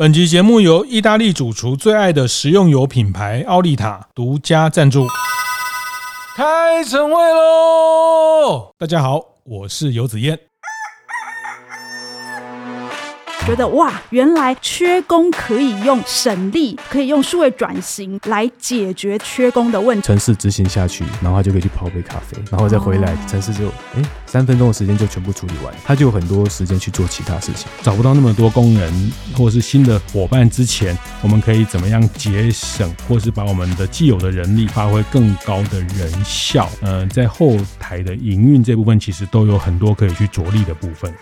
本集节目由意大利主厨最爱的食用油品牌奥利塔独家赞助。开晨会喽！大家好，我是游子彦。觉得哇，原来缺工可以用省力，可以用数位转型来解决缺工的问题。程式执行下去，然后他就可以去泡杯咖啡，然后再回来，城市就哎三分钟的时间就全部处理完，他就有很多时间去做其他事情。找不到那么多工人或者是新的伙伴之前，我们可以怎么样节省，或是把我们的既有的人力发挥更高的人效？呃，在后台的营运这部分，其实都有很多可以去着力的部分。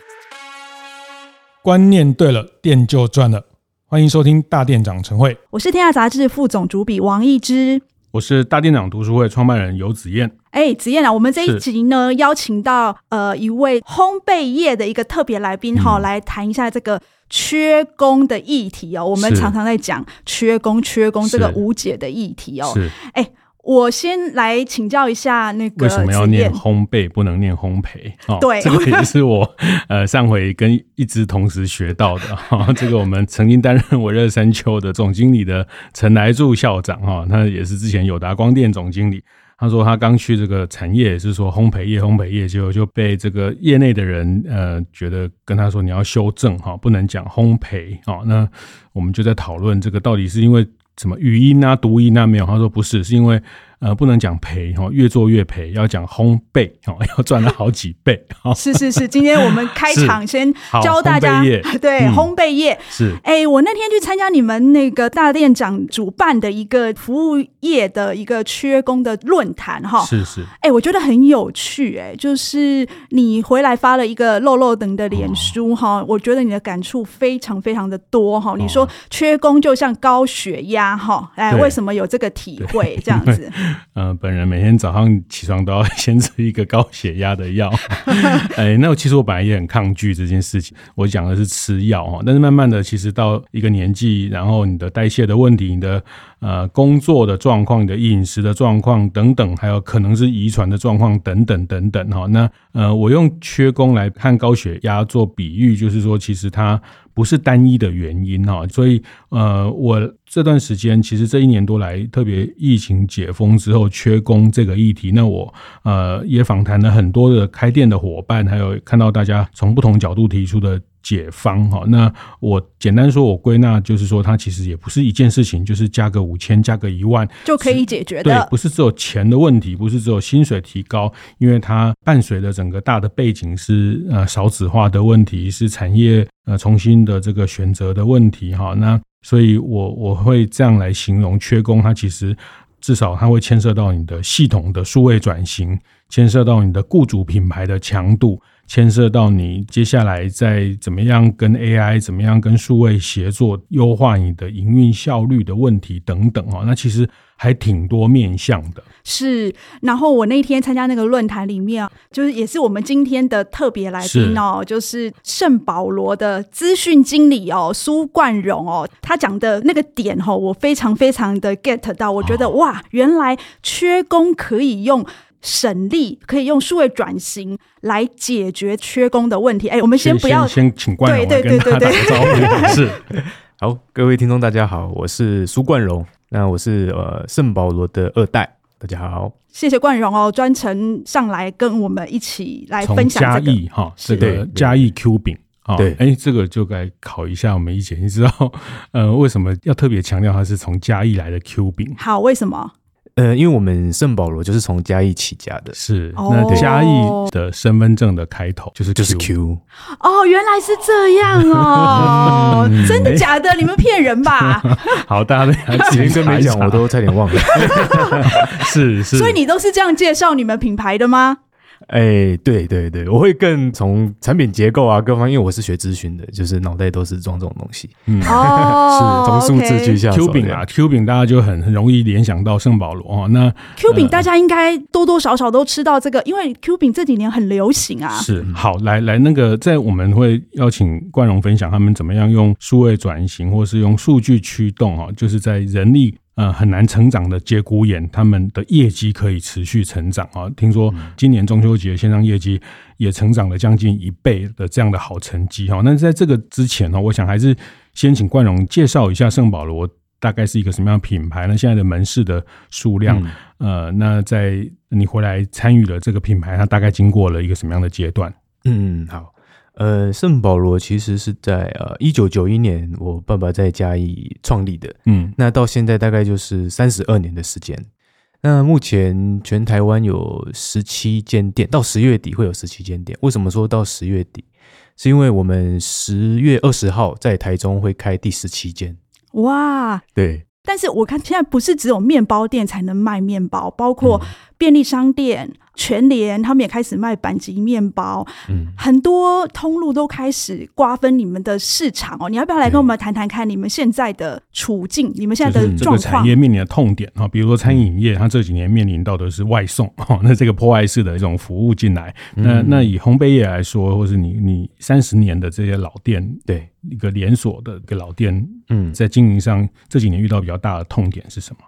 观念对了，店就赚了。欢迎收听大店长晨会，我是天下杂志副总主笔王一之，我是大店长读书会创办人游子燕。哎，子燕啊，我们这一集呢，邀请到呃一位烘焙业的一个特别来宾哈，嗯、来谈一下这个缺工的议题哦。我们常常在讲缺工、缺工这个无解的议题哦。是，哎。我先来请教一下那个，为什么要念烘焙不能念烘焙？哦，对，这个也是我呃上回跟一直同时学到的哈、哦。这个我们曾经担任我热山丘的总经理的陈来柱校长哈，他也是之前友达光电总经理。他说他刚去这个产业，也是说烘焙业，烘焙业就就被这个业内的人呃觉得跟他说，你要修正哈，不能讲烘焙哦。那我们就在讨论这个到底是因为。什么语音啊、读音啊没有？他说不是，是因为呃不能讲赔哈，越做越赔，要讲烘焙哦，要赚了好几倍。是是是，今天我们 开场先教大家对烘焙业是。哎，我那天去参加你们那个大店长主办的一个服务业的一个缺工的论坛哈。是是。哎，我觉得很有趣哎，就是你回来发了一个漏漏等的脸书哈，我觉得你的感触非常非常的多哈。你说缺工就像高血压。哈，哎，为什么有这个体会？这样子，嗯、呃，本人每天早上起床都要 先吃一个高血压的药。哎，那其实我本来也很抗拒这件事情。我讲的是吃药哈，但是慢慢的，其实到一个年纪，然后你的代谢的问题，你的呃工作的状况，你的饮食的状况等等，还有可能是遗传的状况等等等等哈。那呃，我用缺工来看高血压做比喻，就是说，其实它。不是单一的原因哈，所以呃，我这段时间其实这一年多来，特别疫情解封之后缺工这个议题，那我呃也访谈了很多的开店的伙伴，还有看到大家从不同角度提出的。解方哈，那我简单说，我归纳就是说，它其实也不是一件事情，就是加个五千，加个一万就可以解决的。对，不是只有钱的问题，不是只有薪水提高，因为它伴随着整个大的背景是呃少子化的问题，是产业呃重新的这个选择的问题哈。那所以我我会这样来形容缺工，它其实至少它会牵涉到你的系统的数位转型，牵涉到你的雇主品牌的强度。牵涉到你接下来再怎么样跟 AI，怎么样跟数位协作，优化你的营运效率的问题等等哦，那其实还挺多面向的。是，然后我那天参加那个论坛里面，就是也是我们今天的特别来宾哦，是就是圣保罗的资讯经理哦，苏冠荣哦，他讲的那个点哦，我非常非常的 get 到，我觉得、哦、哇，原来缺工可以用。省力可以用数位转型来解决缺工的问题。哎，我们先不要先，先请冠荣来跟大家打个招呼。是，好，各位听众大家好，我是苏冠荣，那我是呃圣保罗的二代，大家好，谢谢冠荣哦，专程上来跟我们一起来分享这个嘉义哈，这个嘉义 Q 饼啊，对，哎，这个就该考一下我们一姐，你知道呃为什么要特别强调它是从嘉义来的 Q 饼？好，为什么？呃，因为我们圣保罗就是从嘉义起家的，是。那嘉义的身份证的开头就是就是 Q 哦，原来是这样哦，真的假的？你们骗人吧？好，大家都连跟没讲，我都差点忘了，是是，所以你都是这样介绍你们品牌的吗？哎、欸，对对对，我会更从产品结构啊各方面，因为我是学咨询的，就是脑袋都是装这种东西。嗯，哦、是从数字去下手。Q 饼啊，Q 饼大家就很很容易联想到圣保罗啊。那 Q 饼大家应该多多少少都吃到这个，呃、因为 Q 饼这几年很流行啊。是，好，来来，那个在我们会邀请冠荣分享他们怎么样用数位转型，或是用数据驱动啊，就是在人力。呃，很难成长的节骨眼，他们的业绩可以持续成长啊！听说今年中秋节线上业绩也成长了将近一倍的这样的好成绩哈。那在这个之前呢，我想还是先请冠荣介绍一下圣保罗大概是一个什么样的品牌呢？现在的门市的数量，嗯、呃，那在你回来参与了这个品牌，它大概经过了一个什么样的阶段？嗯，好，呃，圣保罗其实是在呃一九九一年我爸爸在嘉义创立的，嗯，那到现在大概就是三十二年的时间。那目前全台湾有十七间店，到十月底会有十七间店。为什么说到十月底？是因为我们十月二十号在台中会开第十七间。哇，对。但是我看现在不是只有面包店才能卖面包，包括便利商店。嗯全联他们也开始卖板级面包，嗯，很多通路都开始瓜分你们的市场哦。你要不要来跟我们谈谈看你们现在的处境？你们现在的状况？这个产业面临的痛点啊，比如说餐饮业，它这几年面临到的是外送哦，那这个破坏式的一种服务进来。那那以烘焙业来说，或是你你三十年的这些老店，对一个连锁的一个老店，嗯，在经营上这几年遇到比较大的痛点是什么？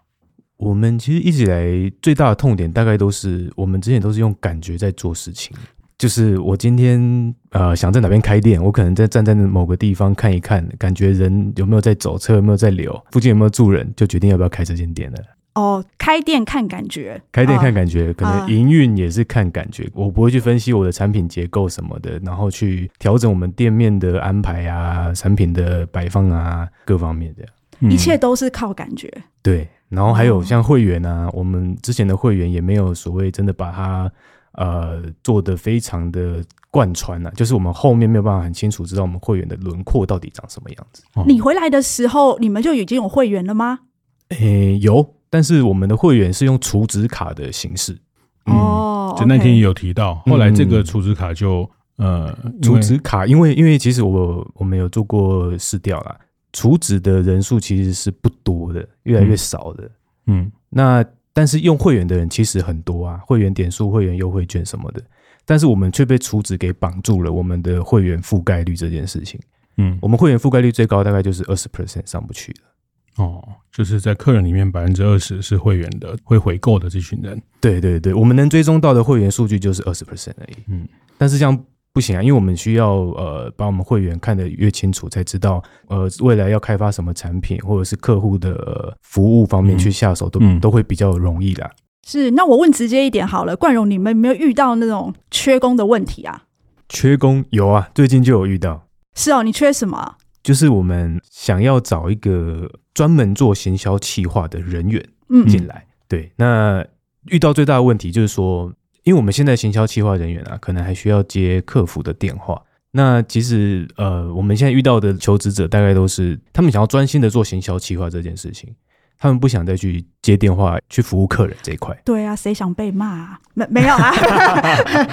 我们其实一直以来最大的痛点，大概都是我们之前都是用感觉在做事情。就是我今天呃想在哪边开店，我可能在站在某个地方看一看，感觉人有没有在走，车有没有在流，附近有没有住人，就决定要不要开这间店了。哦，开店看感觉，开店看感觉，哦、可能营运也是看感觉。哦、我不会去分析我的产品结构什么的，然后去调整我们店面的安排啊，产品的摆放啊，各方面的，一切都是靠感觉。嗯、对。然后还有像会员啊，我们之前的会员也没有所谓真的把它呃做的非常的贯穿啊，就是我们后面没有办法很清楚知道我们会员的轮廓到底长什么样子。你回来的时候，你们就已经有会员了吗？诶，有，但是我们的会员是用储值卡的形式。哦，就那天也有提到，后来这个储值卡就呃储值卡，因为因为其实我我们有做过试调啦。储值的人数其实是不多的，越来越少的。嗯，那但是用会员的人其实很多啊，会员点数、会员优惠券什么的。但是我们却被储值给绑住了，我们的会员覆盖率这件事情。嗯，我们会员覆盖率最高大概就是二十 percent 上不去了。哦，就是在客人里面百分之二十是会员的，会回购的这群人。对对对，我们能追踪到的会员数据就是二十 percent 而已。嗯，但是这样。不行啊，因为我们需要呃，把我们会员看得越清楚，才知道呃，未来要开发什么产品，或者是客户的服务方面去下手，都、嗯、都会比较容易啦。是，那我问直接一点好了，冠荣，你们有没有遇到那种缺工的问题啊？缺工有啊，最近就有遇到。是哦，你缺什么？就是我们想要找一个专门做行销企划的人员进来。嗯、对，那遇到最大的问题就是说。因为我们现在行销企划人员啊，可能还需要接客服的电话。那其实呃，我们现在遇到的求职者大概都是他们想要专心的做行销企划这件事情，他们不想再去接电话去服务客人这一块。对啊，谁想被骂啊？没没有啊？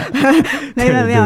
没有没有。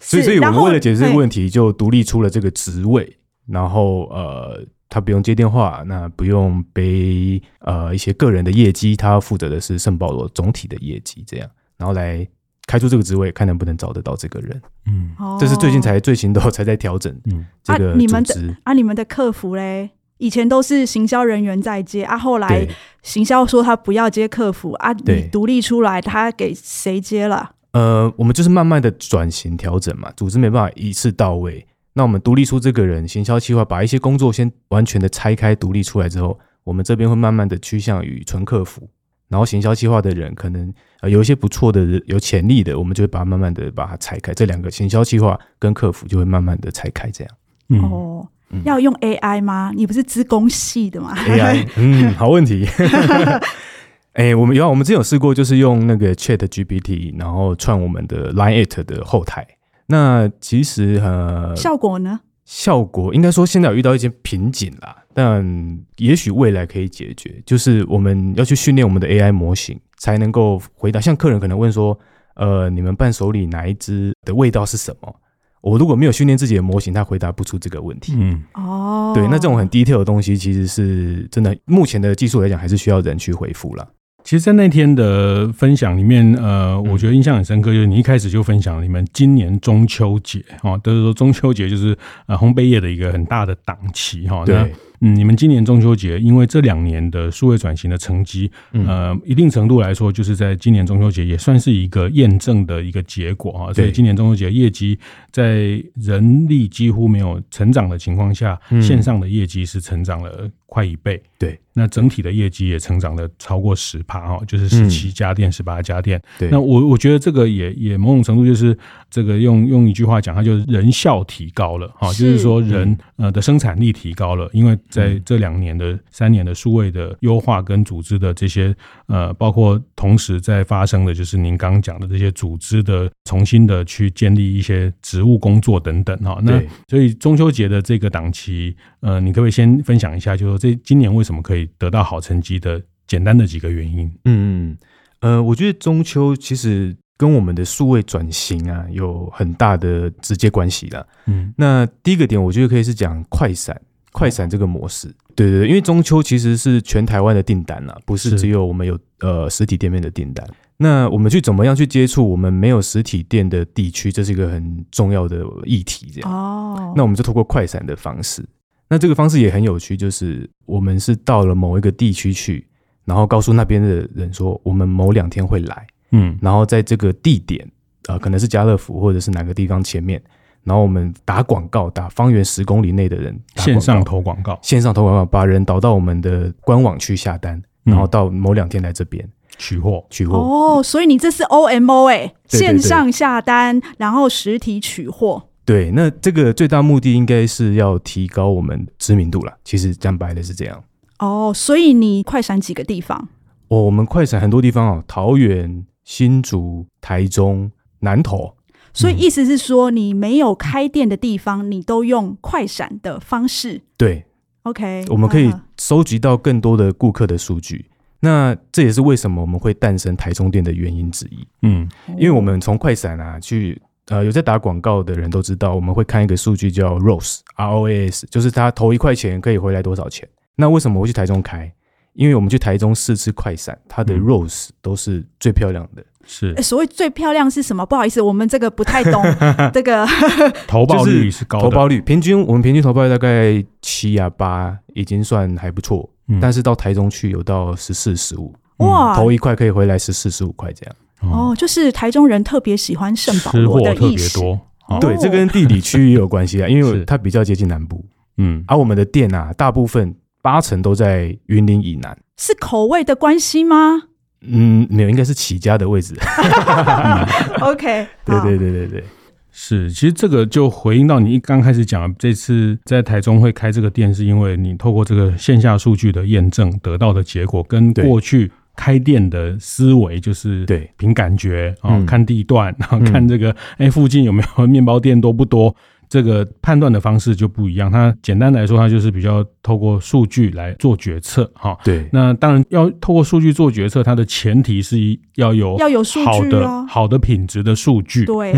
所以所以我们为了解决这个问题，就独立出了这个职位，然后呃。他不用接电话，那不用背呃一些个人的业绩，他要负责的是圣保罗总体的业绩，这样，然后来开出这个职位，看能不能找得到这个人。嗯，这是最近才最新的才在调整。嗯，这个。啊，你们的啊，你们的客服嘞，以前都是行销人员在接啊，后来行销说他不要接客服啊，你独立出来，他给谁接了？呃，我们就是慢慢的转型调整嘛，组织没办法一次到位。那我们独立出这个人，行销计划，把一些工作先完全的拆开独立出来之后，我们这边会慢慢的趋向于纯客服，然后行销计划的人可能呃有一些不错的、有潜力的，我们就会把它慢慢的把它拆开，这两个行销计划跟客服就会慢慢的拆开，这样。嗯、哦，要用 AI 吗？你不是资工系的吗？AI，嗯，好问题。哎、欸，我们有，我们之前有试过，就是用那个 Chat GPT，然后串我们的 Line It 的后台。那其实呃，效果呢？效果应该说现在有遇到一些瓶颈啦，但也许未来可以解决。就是我们要去训练我们的 AI 模型，才能够回答。像客人可能问说，呃，你们伴手礼哪一支的味道是什么？我如果没有训练自己的模型，他回答不出这个问题。嗯，哦，对，那这种很 detail 的东西，其实是真的，目前的技术来讲，还是需要人去回复了。其实，在那天的分享里面，呃，我觉得印象很深刻，就是你一开始就分享你们今年中秋节，哈，都是说中秋节就是呃烘焙业的一个很大的档期，哈。那嗯，你们今年中秋节，因为这两年的数位转型的成绩，呃，一定程度来说，就是在今年中秋节也算是一个验证的一个结果啊。所以今年中秋节业绩在人力几乎没有成长的情况下，线上的业绩是成长了快一倍。对。那整体的业绩也成长了超过十趴哈，就是十七家店、十八家店。对，那我我觉得这个也也某种程度就是这个用用一句话讲，它就是人效提高了哈，就是说人呃的生产力提高了，因为在这两年的三年的数位的优化跟组织的这些呃，包括同时在发生的就是您刚刚讲的这些组织的重新的去建立一些职务工作等等哈。那所以中秋节的这个档期，呃，你可不可以先分享一下，就是说这今年为什么可以？得到好成绩的简单的几个原因，嗯嗯呃，我觉得中秋其实跟我们的数位转型啊有很大的直接关系的。嗯，那第一个点，我觉得可以是讲快闪，快闪这个模式。对对对，因为中秋其实是全台湾的订单啦，不是只有我们有呃实体店面的订单。那我们去怎么样去接触我们没有实体店的地区，这是一个很重要的议题。这样哦，那我们就透过快闪的方式。那这个方式也很有趣，就是我们是到了某一个地区去，然后告诉那边的人说，我们某两天会来，嗯，然后在这个地点，呃，可能是家乐福或者是哪个地方前面，然后我们打广告，打方圆十公里内的人线上投广告，线上投广告，把人导到我们的官网去下单，然后到某两天来这边取货，取货。哦，所以你这是 OMO 哎，线上下单，然后实体取货。对，那这个最大目的应该是要提高我们知名度啦。其实讲白了是这样。哦，所以你快闪几个地方？哦，我们快闪很多地方哦，桃园、新竹、台中、南投。所以意思是说，你没有开店的地方，你都用快闪的方式。对，OK，我们可以收集到更多的顾客的数据。那这也是为什么我们会诞生台中店的原因之一。嗯，因为我们从快闪啊去。呃，有在打广告的人都知道，我们会看一个数据叫 ROAS，R O A S，就是他投一块钱可以回来多少钱。那为什么我会去台中开？因为我们去台中试吃快闪，它的 rose 都是最漂亮的。是，所谓最漂亮是什么？不好意思，我们这个不太懂。这个 投报率是高的，投报率平均我们平均投报率大概七啊八，已经算还不错。嗯，但是到台中去有到十四十五，哇，投一块可以回来十四十五块这样。哦，就是台中人特别喜欢圣保罗的意思。多，对，这跟地理区域也有关系啊，因为 它比较接近南部。嗯，而我们的店啊，大部分八成都在云林以南。是口味的关系吗？嗯，没有，应该是起家的位置。OK，对对对对对，是。其实这个就回应到你一刚开始讲，这次在台中会开这个店，是因为你透过这个线下数据的验证得到的结果，跟过去。开店的思维就是对，凭感觉啊，看地段，然后看这个哎，附近有没有面包店多不多，这个判断的方式就不一样。它简单来说，它就是比较透过数据来做决策哈。对，那当然要透过数据做决策，它的前提是要有要有好的好的品质的数据。对，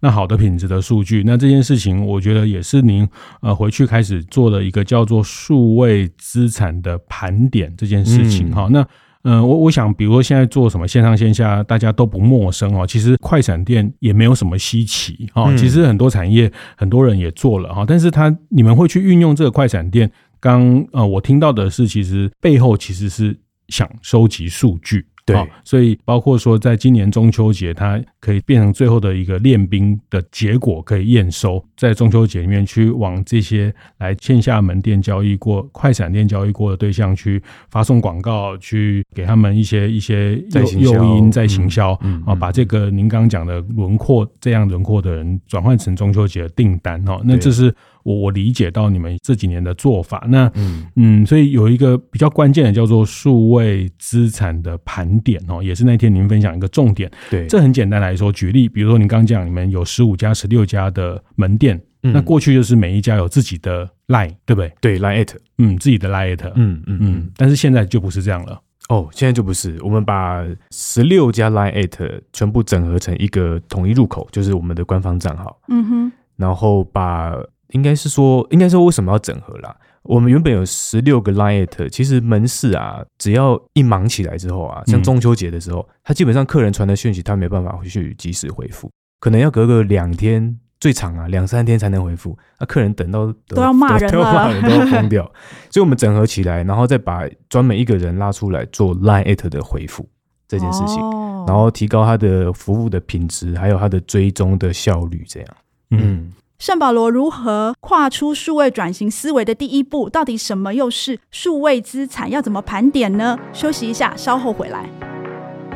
那好的品质的数据，那这件事情我觉得也是您呃回去开始做了一个叫做数位资产的盘点这件事情哈。那嗯，我我想，比如说现在做什么线上线下，大家都不陌生哦。其实快闪店也没有什么稀奇哦。其实很多产业很多人也做了哈，但是他你们会去运用这个快闪店，刚呃我听到的是，其实背后其实是想收集数据。对、哦，所以包括说，在今年中秋节，它可以变成最后的一个练兵的结果，可以验收，在中秋节里面去往这些来线下门店交易过、快闪店交易过的对象去发送广告，去给他们一些一些诱诱因在行销，啊，把这个您刚刚讲的轮廓这样轮廓的人转换成中秋节的订单，哈，那这是。我我理解到你们这几年的做法，那嗯嗯，所以有一个比较关键的叫做数位资产的盘点哦，也是那天您分享一个重点。对，这很简单来说，举例，比如说您刚讲你们有十五家、十六家的门店，嗯，那过去就是每一家有自己的 line，对不对？对，line at，嗯，自己的 line at，嗯嗯嗯，但是现在就不是这样了。哦，现在就不是，我们把十六家 line at 全部整合成一个统一入口，就是我们的官方账号。嗯哼，然后把。应该是说，应该说为什么要整合啦？我们原本有十六个 Line at，其实门市啊，只要一忙起来之后啊，像中秋节的时候，他基本上客人传的讯息，他没办法回去及时回复，可能要隔个两天，最长啊两三天才能回复，那客人等到都要骂人了，都要骂人，都要疯掉。所以我们整合起来，然后再把专门一个人拉出来做 Line@ 的回复这件事情，哦、然后提高他的服务的品质，还有他的追踪的效率，这样。嗯，圣保罗如何跨出数位转型思维的第一步？到底什么又是数位资产？要怎么盘点呢？休息一下，稍后回来。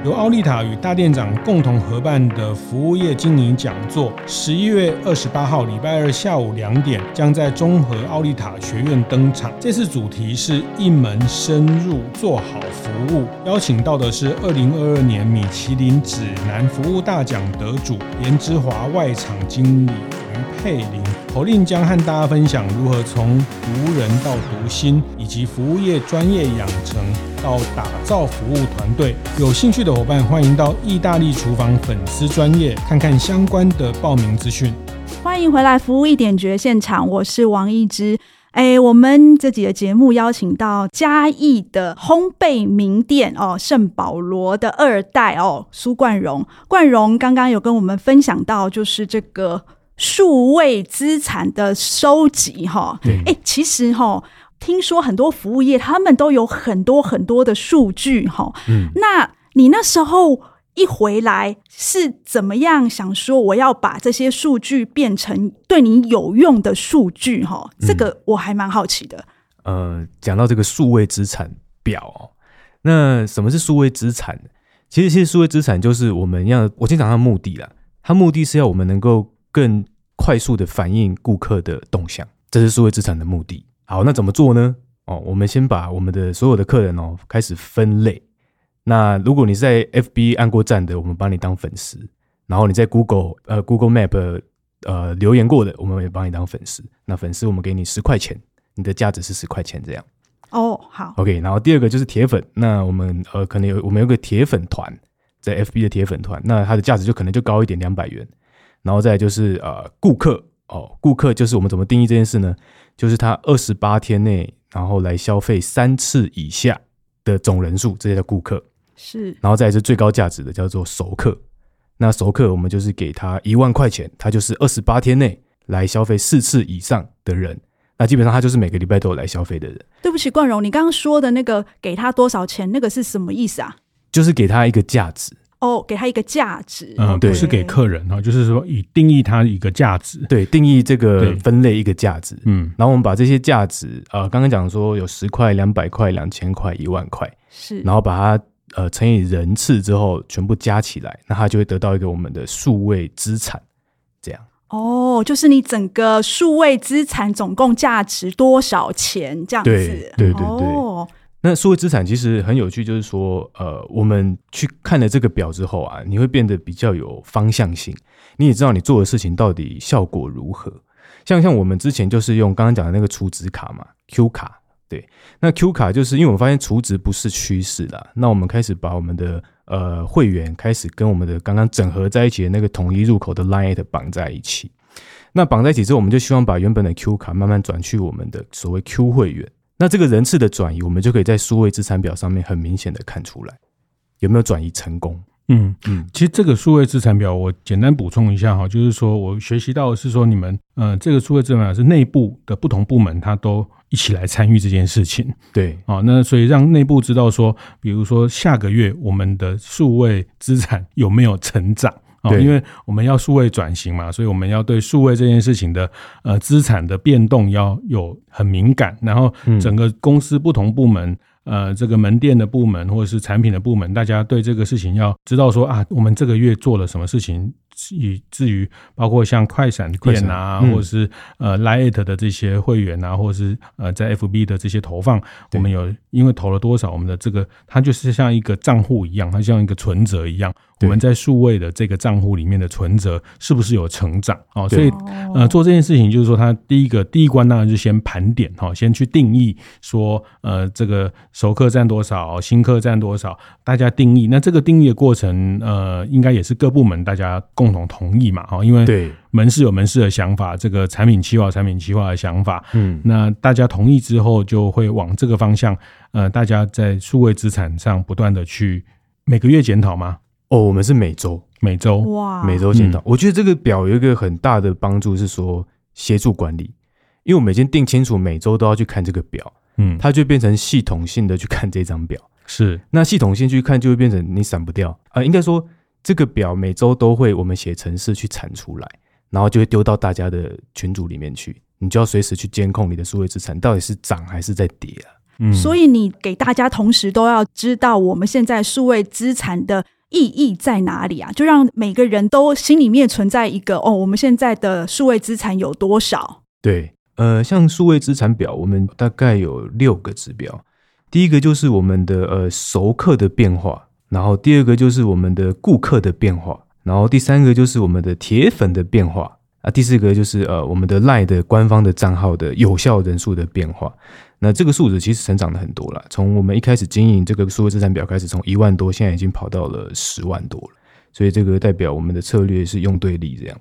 由奥利塔与大店长共同合办的服务业经营讲座，十一月二十八号礼拜二下午两点，将在中和奥利塔学院登场。这次主题是一门深入做好服务，邀请到的是二零二二年米其林指南服务大奖得主颜之华外场经理佩玲。口令将和大家分享如何从读人到读心，以及服务业专业养成到打造服务团队。有兴趣的伙伴，欢迎到意大利厨房粉丝专业看看相关的报名资讯。欢迎回来，服务一点绝现场，我是王一之。哎，我们这集的节目邀请到嘉义的烘焙名店哦，圣保罗的二代哦，苏冠荣。冠荣刚刚有跟我们分享到，就是这个。数位资产的收集，哈，哎，其实哈，听说很多服务业他们都有很多很多的数据，哈，嗯，那你那时候一回来是怎么样想说我要把这些数据变成对你有用的数据，哈，这个我还蛮好奇的。呃，讲到这个数位资产表，那什么是数位资产？其实，其实数位资产就是我们要我先讲它的目的啦，它目的是要我们能够。更快速的反映顾客的动向，这是数位资产的目的。好，那怎么做呢？哦，我们先把我们的所有的客人哦开始分类。那如果你在 FB 按过赞的，我们把你当粉丝；然后你在 Google 呃 Google Map 呃留言过的，我们也把你当粉丝。那粉丝我们给你十块钱，你的价值是十块钱这样。哦，好，OK。然后第二个就是铁粉，那我们呃可能有我们有个铁粉团，在 FB 的铁粉团，那它的价值就可能就高一点，两百元。然后再就是呃，顾客哦，顾客就是我们怎么定义这件事呢？就是他二十八天内，然后来消费三次以下的总人数，这些叫顾客。是，然后再是最高价值的，叫做熟客。那熟客我们就是给他一万块钱，他就是二十八天内来消费四次以上的人。那基本上他就是每个礼拜都有来消费的人。对不起，冠荣，你刚刚说的那个给他多少钱，那个是什么意思啊？就是给他一个价值。哦，给他一个价值，嗯，对，是给客人哈，就是说以定义它一个价值，对，定义这个分类一个价值，嗯，然后我们把这些价值，呃，刚刚讲说有十块、两百块、两千块、一万块，是，然后把它呃乘以人次之后，全部加起来，那它就会得到一个我们的数位资产，这样。哦，就是你整个数位资产总共价值多少钱这样子？对对对对。哦那数位资产其实很有趣，就是说，呃，我们去看了这个表之后啊，你会变得比较有方向性，你也知道你做的事情到底效果如何。像像我们之前就是用刚刚讲的那个储值卡嘛，Q 卡，对，那 Q 卡就是因为我们发现储值不是趋势啦，那我们开始把我们的呃会员开始跟我们的刚刚整合在一起的那个统一入口的 Line 绑在一起。那绑在一起之后，我们就希望把原本的 Q 卡慢慢转去我们的所谓 Q 会员。那这个人次的转移，我们就可以在数位资产表上面很明显的看出来，有没有转移成功？嗯嗯，其实这个数位资产表，我简单补充一下哈，就是说我学习到的是说，你们呃，这个数位资产表是内部的不同部门，它都一起来参与这件事情。对啊，那所以让内部知道说，比如说下个月我们的数位资产有没有成长。对，因为我们要数位转型嘛，所以我们要对数位这件事情的呃资产的变动要有很敏感，然后整个公司不同部门，呃，这个门店的部门或者是产品的部门，大家对这个事情要知道说啊，我们这个月做了什么事情。以至于包括像快闪店啊，嗯、或者是呃 Lite 的这些会员啊，或者是呃在 FB 的这些投放，我们有因为投了多少，我们的这个它就是像一个账户一样，它像一个存折一样，我们在数位的这个账户里面的存折是不是有成长啊？所以呃做这件事情就是说，它第一个第一关当然是先盘点哈，先去定义说呃这个熟客占多少，新客占多少，大家定义。那这个定义的过程呃应该也是各部门大家共。同同意嘛，哈，因为对门市有门市的想法，这个产品企划产品企划的想法，嗯，那大家同意之后，就会往这个方向，呃，大家在数位资产上不断的去每个月检讨吗？哦，我们是每周，每周，哇，每周检讨。我觉得这个表有一个很大的帮助是说协助管理，因为我们已经定清楚每周都要去看这个表，嗯，它就变成系统性的去看这张表。是，那系统性去看就会变成你闪不掉啊、呃。应该说，这个表每周都会我们写程式去产出来，然后就会丢到大家的群组里面去，你就要随时去监控你的数位资产到底是涨还是在跌啊。嗯，所以你给大家同时都要知道我们现在数位资产的意义在哪里啊？就让每个人都心里面存在一个哦，我们现在的数位资产有多少？对，呃，像数位资产表，我们大概有六个指标。第一个就是我们的呃熟客的变化，然后第二个就是我们的顾客的变化，然后第三个就是我们的铁粉的变化啊，第四个就是呃我们的赖的官方的账号的有效人数的变化。那这个数字其实成长了很多了，从我们一开始经营这个数位资产表开始，从一万多，现在已经跑到了十万多了。所以这个代表我们的策略是用对力这样。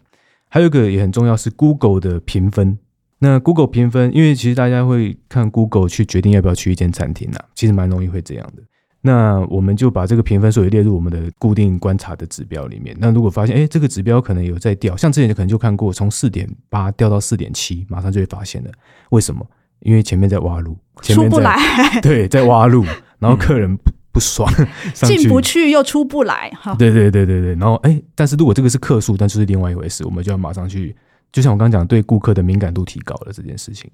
还有一个也很重要是 Google 的评分。那 Google 评分，因为其实大家会看 Google 去决定要不要去一间餐厅呐，其实蛮容易会这样的。那我们就把这个评分数也列入我们的固定观察的指标里面。那如果发现哎，这个指标可能有在掉，像之前可能就看过从四点八掉到四点七，马上就会发现了为什么？因为前面在挖路，前面出不来，对，在挖路，然后客人不不爽，进不去又出不来，哈，对对对对对，然后哎，但是如果这个是客数，但是是另外一回事，我们就要马上去，就像我刚讲，对顾客的敏感度提高了这件事情，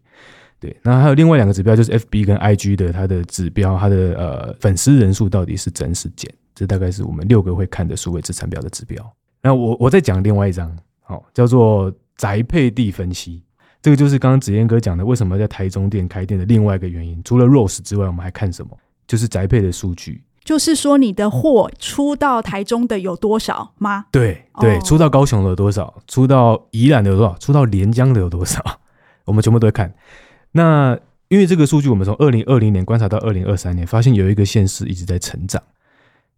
对，那还有另外两个指标，就是 FB 跟 IG 的它的指标，它的呃粉丝人数到底是增是减，这大概是我们六个会看的数位资产表的指标。那我我再讲另外一张，好，叫做宅配地分析。这个就是刚刚子燕哥讲的，为什么在台中店开店的另外一个原因。除了 ROAS 之外，我们还看什么？就是宅配的数据。就是说，你的货出到台中的有多少吗？对对，出到高雄的有多少？出到宜兰的有多少？出到连江的有多少？我们全部都会看。那因为这个数据，我们从二零二零年观察到二零二三年，发现有一个县市一直在成长。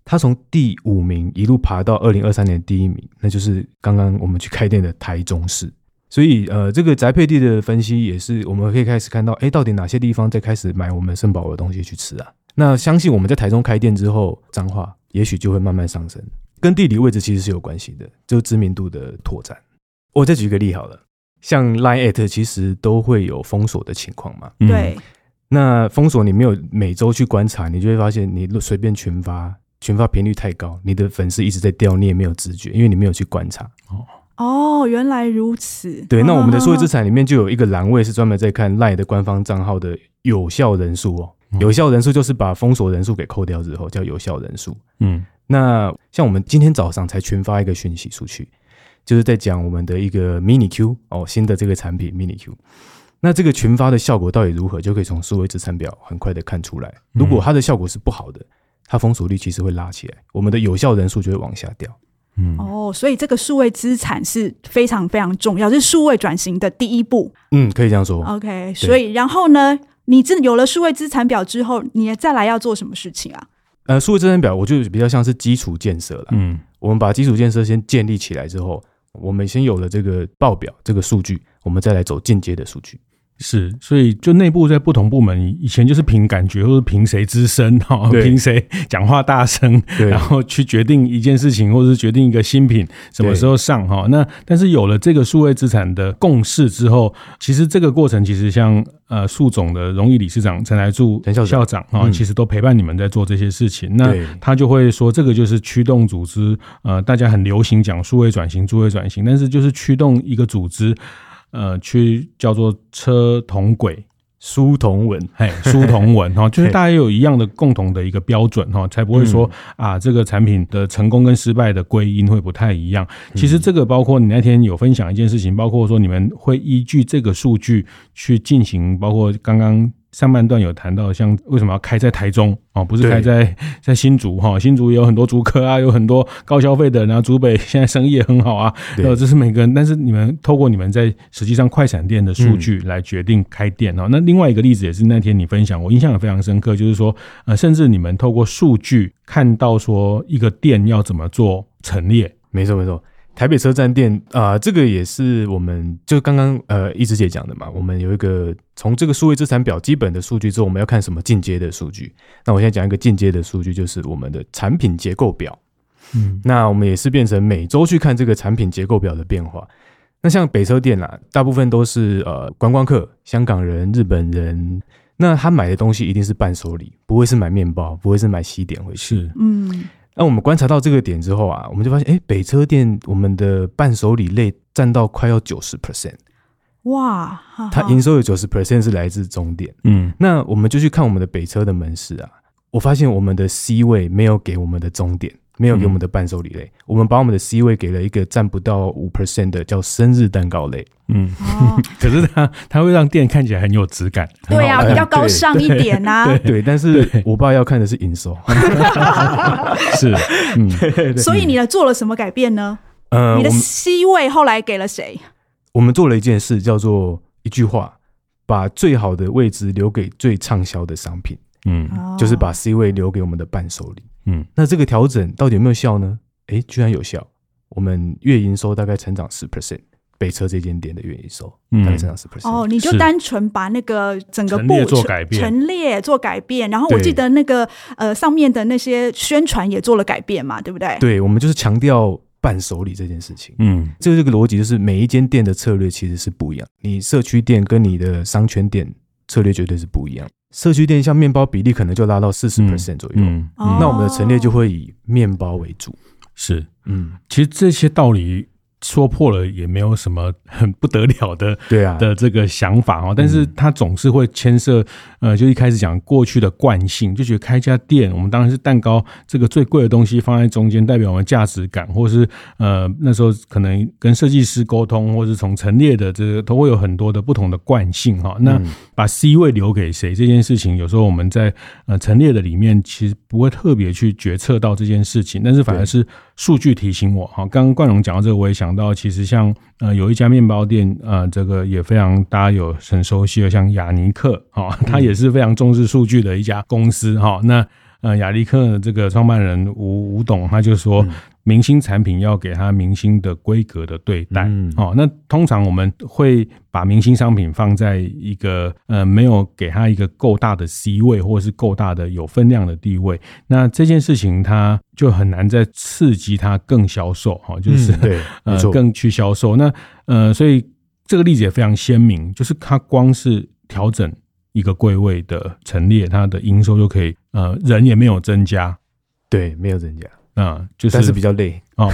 它从第五名一路爬到二零二三年第一名，那就是刚刚我们去开店的台中市。所以，呃，这个宅配地的分析也是我们可以开始看到，哎，到底哪些地方在开始买我们圣保罗的东西去吃啊？那相信我们在台中开店之后，彰化也许就会慢慢上升，跟地理位置其实是有关系的，就知名度的拓展。我再举个例好了，像 Line@ 其实都会有封锁的情况嘛。对。那封锁你没有每周去观察，你就会发现你随便群发，群发频率太高，你的粉丝一直在掉，你也没有知觉，因为你没有去观察。哦。哦，原来如此。对，那我们的数位资产里面就有一个栏位是专门在看 LINE 的官方账号的有效人数哦。有效人数就是把封锁人数给扣掉之后叫有效人数。嗯，那像我们今天早上才群发一个讯息出去，就是在讲我们的一个 Mini Q 哦，新的这个产品 Mini Q。那这个群发的效果到底如何，就可以从数位资产表很快的看出来。如果它的效果是不好的，它封锁率其实会拉起来，我们的有效人数就会往下掉。嗯哦，所以这个数位资产是非常非常重要，是数位转型的第一步。嗯，可以这样说。OK，所以然后呢，你这有了数位资产表之后，你再来要做什么事情啊？呃，数位资产表我就比较像是基础建设了。嗯，我们把基础建设先建立起来之后，我们先有了这个报表这个数据，我们再来走进阶的数据。是，所以就内部在不同部门，以前就是凭感觉，或者凭谁资深哈，凭谁 讲话大声，然后去决定一件事情，或者是决定一个新品什么时候上哈。那但是有了这个数位资产的共识之后，其实这个过程其实像呃树总的荣誉理事长陈来柱校长啊，其实都陪伴你们在做这些事情。那他就会说，这个就是驱动组织，呃，大家很流行讲数位转型，数位转型，但是就是驱动一个组织。呃，去叫做车同轨，书同文，嘿，书同文哈，就是大家有一样的共同的一个标准哈，才不会说啊，这个产品的成功跟失败的归因会不太一样。其实这个包括你那天有分享一件事情，包括说你们会依据这个数据去进行，包括刚刚。上半段有谈到，像为什么要开在台中哦，不是开在 在新竹哈？新竹也有很多竹科啊，有很多高消费的，然后竹北 现在生意也很好啊。呃，这是每个人，但是你们透过你们在实际上快闪店的数据来决定开店哦。那另外一个例子也是那天你分享，我印象也非常深刻，就是说呃，甚至你们透过数据看到说一个店要怎么做陈列。没错，没错。台北车站店啊、呃，这个也是我们就刚刚呃一直姐讲的嘛。我们有一个从这个数位资产表基本的数据之后，我们要看什么进阶的数据。那我现在讲一个进阶的数据，就是我们的产品结构表。嗯，那我们也是变成每周去看这个产品结构表的变化。那像北车店啦，大部分都是呃观光客，香港人、日本人。那他买的东西一定是伴手礼，不会是买面包，不会是买西点回去。是，嗯。那我们观察到这个点之后啊，我们就发现，哎，北车店我们的伴手礼类占到快要九十 percent，哇！它营收有九十 percent 是来自终点。嗯，那我们就去看我们的北车的门市啊，我发现我们的 C 位没有给我们的终点。没有给我们的伴手礼类，嗯、我们把我们的 C 位给了一个占不到五 percent 的叫生日蛋糕类。嗯，哦、可是它它会让店看起来很有质感。对啊，比较高尚一点呐、啊。对，但是我爸要看的是营收。是，嗯，所以你呢做了什么改变呢？呃，你的 C 位后来给了谁？我们做了一件事，叫做一句话：把最好的位置留给最畅销的商品。嗯，就是把 C 位留给我们的伴手礼。嗯，那这个调整到底有没有效呢？哎，居然有效！我们月营收大概成长十 percent，北车这间店的月营收大概成长十 percent。哦，你就单纯把那个整个布做改变，陈列做改变，然后我记得那个呃上面的那些宣传也做了改变嘛，对不对？对，我们就是强调伴手礼这件事情。嗯，这个这个逻辑就是每一间店的策略其实是不一样，你社区店跟你的商圈店策略绝对是不一样。社区店像面包比例可能就拉到四十 percent 左右，嗯嗯、那我们的陈列就会以面包为主。是，嗯，其实这些道理。说破了也没有什么 很不得了的，对啊的这个想法哦，但是他总是会牵涉，呃，就一开始讲过去的惯性，就觉得开一家店，我们当然是蛋糕这个最贵的东西放在中间，代表我们价值感，或是呃那时候可能跟设计师沟通，或是从陈列的这个都会有很多的不同的惯性哈。那把 C 位留给谁这件事情，有时候我们在呃陈列的里面其实不会特别去决策到这件事情，但是反而是数据提醒我哈。刚刚冠荣讲到这个，我也想。到其实像呃有一家面包店呃这个也非常大家有很熟悉的像雅尼克哈，它也是非常重视数据的一家公司哈。那呃雅力克这个创办人吴吴董他就说。明星产品要给他明星的规格的对待，哦，那通常我们会把明星商品放在一个呃没有给他一个够大的 C 位，或者是够大的有分量的地位，那这件事情他就很难再刺激他更销售，哈，就是对，呃，更去销售。那呃，所以这个例子也非常鲜明，就是他光是调整一个柜位的陈列，它的营收就可以，呃，人也没有增加，对，没有增加。嗯，就是但是比较累哦，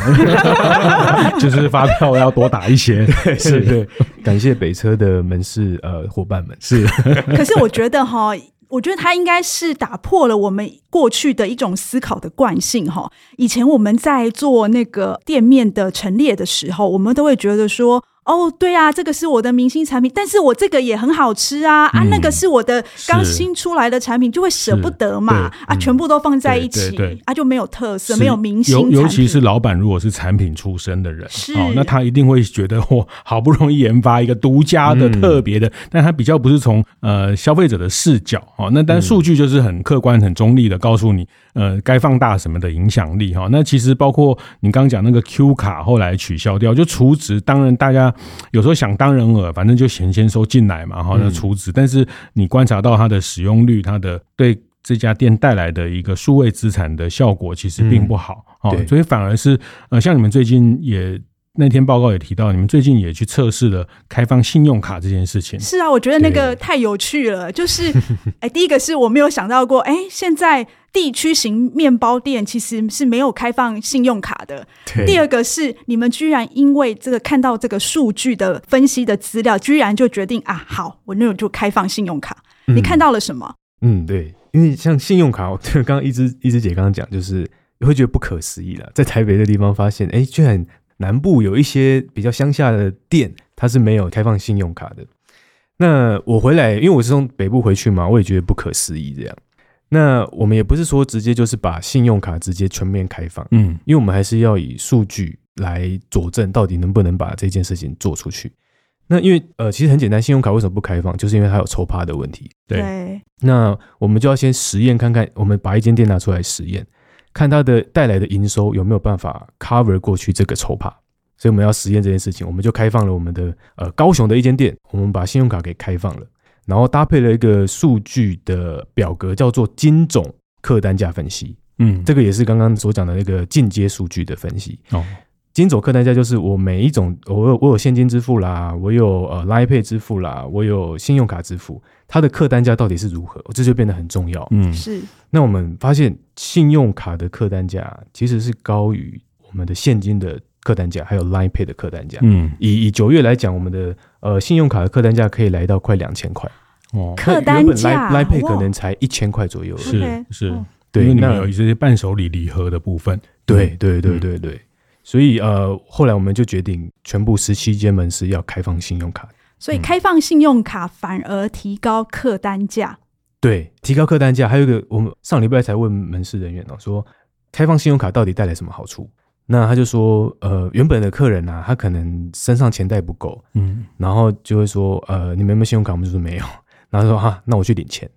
就是发票要多打一些，对是对。感谢北车的门市呃伙伴们，是。可是我觉得哈，我觉得他应该是打破了我们过去的一种思考的惯性哈。以前我们在做那个店面的陈列的时候，我们都会觉得说。哦，对啊，这个是我的明星产品，但是我这个也很好吃啊、嗯、啊，那个是我的刚新出来的产品，就会舍不得嘛啊，全部都放在一起啊，就没有特色，没有明星。尤尤其是老板如果是产品出身的人，是哦，那他一定会觉得我 好不容易研发一个独家的、嗯、特别的，但他比较不是从呃消费者的视角哦，那但数据就是很客观、很中立的告诉你，呃，该放大什么的影响力哈。那其实包括你刚刚讲那个 Q 卡后来取消掉，就储值，当然大家。有时候想当人耳，反正就钱先收进来嘛，哈，那储值。但是你观察到它的使用率，它的对这家店带来的一个数位资产的效果，其实并不好，哦，所以反而是呃，像你们最近也。那天报告也提到，你们最近也去测试了开放信用卡这件事情。是啊，我觉得那个太有趣了。就是，哎，第一个是我没有想到过，哎，现在地区型面包店其实是没有开放信用卡的。第二个是你们居然因为这个看到这个数据的分析的资料，居然就决定啊，好，我那种就开放信用卡。你看到了什么？嗯，对，因为像信用卡，我刚刚一枝一枝姐刚刚讲，就是你会觉得不可思议了，在台北的地方发现，哎，居然。南部有一些比较乡下的店，它是没有开放信用卡的。那我回来，因为我是从北部回去嘛，我也觉得不可思议这样。那我们也不是说直接就是把信用卡直接全面开放，嗯，因为我们还是要以数据来佐证到底能不能把这件事情做出去。那因为呃，其实很简单，信用卡为什么不开放，就是因为它有抽趴的问题。对，那我们就要先实验看看，我们把一间店拿出来实验。看它的带来的营收有没有办法 cover 过去这个抽趴，所以我们要实验这件事情，我们就开放了我们的呃高雄的一间店，我们把信用卡给开放了，然后搭配了一个数据的表格，叫做金种客单价分析。嗯，这个也是刚刚所讲的那个进阶数据的分析。哦，金种客单价就是我每一种，我有我有现金支付啦，我有呃 Line Pay 支付啦，我有信用卡支付，它的客单价到底是如何，这就变得很重要。嗯，是。那我们发现，信用卡的客单价其实是高于我们的现金的客单价，还有 Line Pay 的客单价。嗯，以以九月来讲，我们的呃信用卡的客单价可以来到快两千块。哦，客单价 Line Pay 可能才一千块左右。是是，哦、对，那有一些伴手礼礼盒的部分。对对对对对。所以呃，后来我们就决定全部十七间门市要开放信用卡。所以开放信用卡反而提高客单价，对，提高客单价。还有一个，我们上礼拜才问门市人员哦，说开放信用卡到底带来什么好处？那他就说，呃，原本的客人啊，他可能身上钱袋不够，嗯，然后就会说，呃，你们有没有信用卡？我们就说没有。然后说哈，那我去领钱。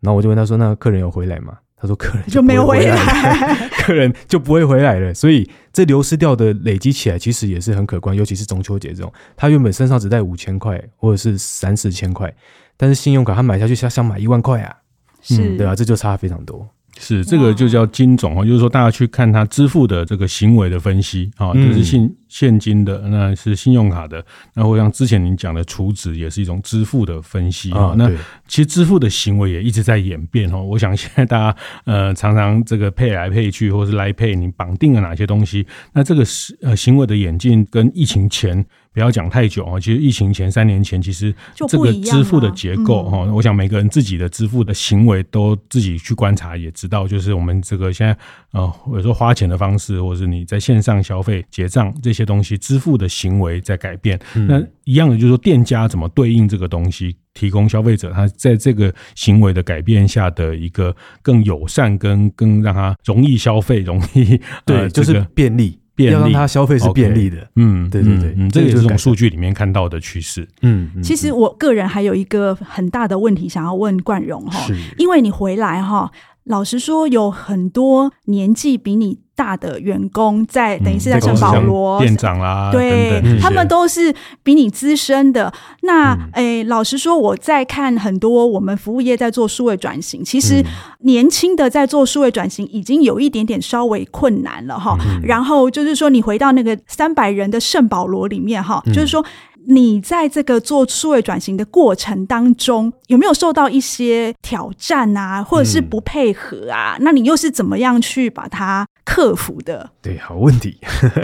然后我就问他说，那客人有回来吗？他说客人就没有回来，客人就不会回来了，所以这流失掉的累积起来，其实也是很可观。尤其是中秋节这种，他原本身上只带五千块或者是三四千块，但是信用卡他买下去，他想买一万块啊，是，嗯，对啊，这就差非常多。是这个就叫金种哦，就是说大家去看他支付的这个行为的分析啊，就是信现金的，那是信用卡的，那或像之前您讲的储值也是一种支付的分析啊。那其实支付的行为也一直在演变哦。我想现在大家呃常常这个配来配去，或是来配，你绑定了哪些东西？那这个是呃行为的演进跟疫情前。不要讲太久啊！其实疫情前三年前，其实这个支付的结构哈，我想每个人自己的支付的行为都自己去观察，也知道，就是我们这个现在呃，有时候花钱的方式，或者是你在线上消费结账这些东西，支付的行为在改变。那一样的，就是说店家怎么对应这个东西，提供消费者他在这个行为的改变下的一个更友善跟更让他容易消费，容易对，就是便利。要让他消费是便利的，嗯，对对对，嗯，这个也是从数据里面看到的趋势。嗯，其实我个人还有一个很大的问题想要问冠荣哈，因为你回来哈，老实说有很多年纪比你大的员工在，等于是在圣保罗店长啦，对，他们都是比你资深的。那诶，老实说，我在看很多我们服务业在做数位转型，其实年轻的在做数位转型已经有一点点稍微困难了哈。然后就是说，你回到那个三百人的圣保罗里面哈，就是说。你在这个做数位转型的过程当中，有没有受到一些挑战啊，或者是不配合啊？嗯、那你又是怎么样去把它克服的？对，好问题。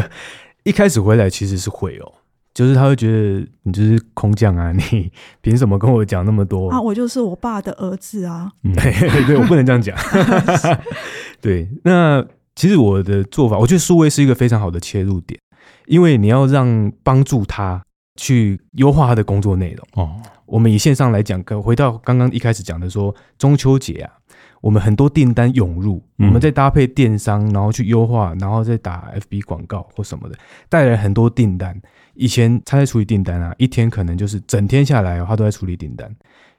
一开始回来其实是会哦，就是他会觉得你就是空降啊，你凭什么跟我讲那么多啊？我就是我爸的儿子啊。对，对我不能这样讲。对，那其实我的做法，我觉得数位是一个非常好的切入点，因为你要让帮助他。去优化他的工作内容哦。我们以线上来讲，回到刚刚一开始讲的说，中秋节啊，我们很多订单涌入，我们再搭配电商，然后去优化，然后再打 FB 广告或什么的，带来很多订单。以前他在处理订单啊，一天可能就是整天下来，他都在处理订单，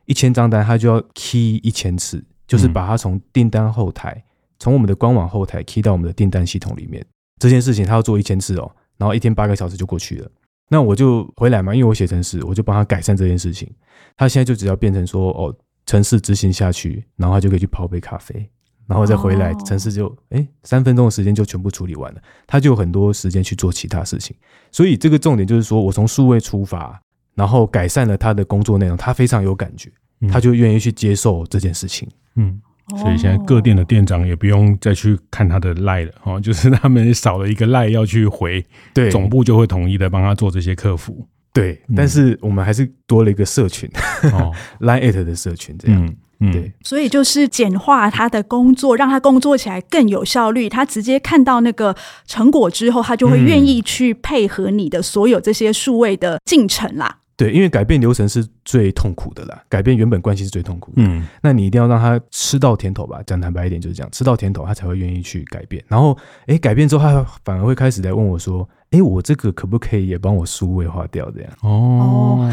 一千张单他就要 key 一千次，就是把它从订单后台，从我们的官网后台 key 到我们的订单系统里面。这件事情他要做一千次哦，然后一天八个小时就过去了。那我就回来嘛，因为我写程式，我就帮他改善这件事情。他现在就只要变成说，哦，程式执行下去，然后他就可以去泡杯咖啡，然后再回来，程式就哎三分钟的时间就全部处理完了，他就有很多时间去做其他事情。所以这个重点就是说我从数位出发，然后改善了他的工作内容，他非常有感觉，他就愿意去接受这件事情。嗯。所以现在各店的店长也不用再去看他的赖了哦，就是他们少了一个赖要去回，对，总部就会统一的帮他做这些客服。对，但是我们还是多了一个社群哦，LINE@ 的社群这样。嗯，对。所以就是简化他的工作，让他工作起来更有效率。他直接看到那个成果之后，他就会愿意去配合你的所有这些数位的进程啦。对，因为改变流程是最痛苦的啦，改变原本关系是最痛苦的。嗯，那你一定要让他吃到甜头吧，讲坦白一点就是这样，吃到甜头他才会愿意去改变。然后，哎，改变之后他反而会开始来问我说：“哎，我这个可不可以也帮我数位化掉？”这样哦，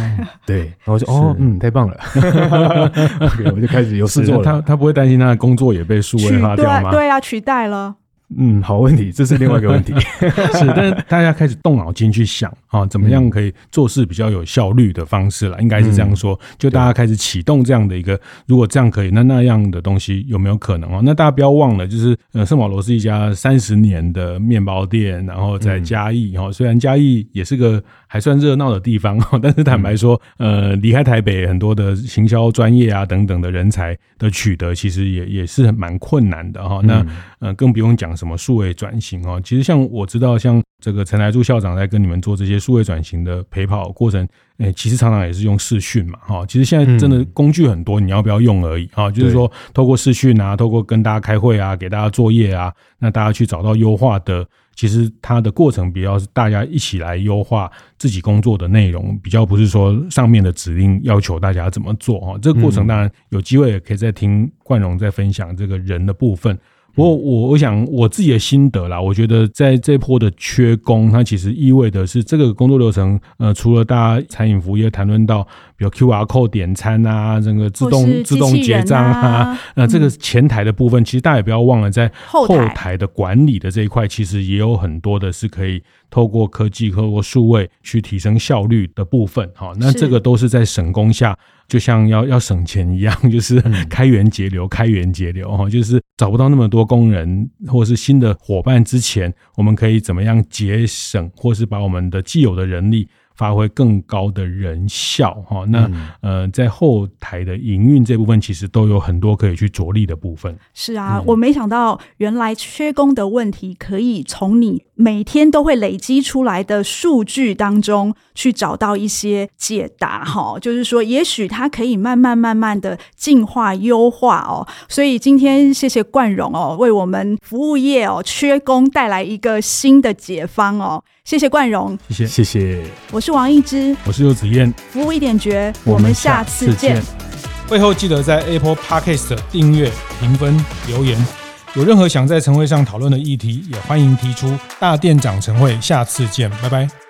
对，然后我就哦，嗯，太棒了，OK，我就开始有事做了。他他不会担心他的工作也被数位化掉吗？对啊，取代了。嗯，好问题，这是另外一个问题。是，但是大家开始动脑筋去想啊，怎么样可以做事比较有效率的方式了，应该是这样说。就大家开始启动这样的一个，如果这样可以，那那样的东西有没有可能哦？那大家不要忘了，就是呃，圣保罗是一家三十年的面包店，然后在嘉义哈，虽然嘉义也是个还算热闹的地方，但是坦白说，呃，离开台北很多的行销专业啊等等的人才的取得，其实也也是蛮困难的哈。那呃，更不用讲。什么数位转型哦？其实像我知道，像这个陈来柱校长在跟你们做这些数位转型的陪跑过程，诶，其实常常也是用视讯嘛，哈。其实现在真的工具很多，你要不要用而已啊？就是说，透过视讯啊，透过跟大家开会啊，给大家作业啊，那大家去找到优化的，其实它的过程比较是大家一起来优化自己工作的内容，比较不是说上面的指令要求大家怎么做哈。这个过程当然有机会也可以再听冠荣在分享这个人的部分。不过我我想我自己的心得啦，我觉得在这波的缺工，它其实意味的是这个工作流程，呃，除了大家餐饮服务业谈论到，比如 QR code 点餐啊，这个自动自动结账啊，那这个前台的部分，其实大家也不要忘了，在后台的管理的这一块，其实也有很多的是可以透过科技、透过数位去提升效率的部分。哈，那这个都是在省工下。就像要要省钱一样，就是 开源节流，开源节流哈，就是找不到那么多工人或是新的伙伴之前，我们可以怎么样节省，或是把我们的既有的人力。发挥更高的人效哈，那呃，在后台的营运这部分，其实都有很多可以去着力的部分。是啊，我没想到原来缺工的问题可以从你每天都会累积出来的数据当中去找到一些解答哈。就是说，也许它可以慢慢慢慢的进化优化哦。所以今天谢谢冠荣哦，为我们服务业哦缺工带来一个新的解方哦。谢谢冠荣，谢谢谢谢。我是王一之，我是游子燕，服务一点绝，我们下次见。会后记得在 Apple Podcast 订阅、评分、留言。有任何想在晨会上讨论的议题，也欢迎提出。大店长晨会，下次见，拜拜。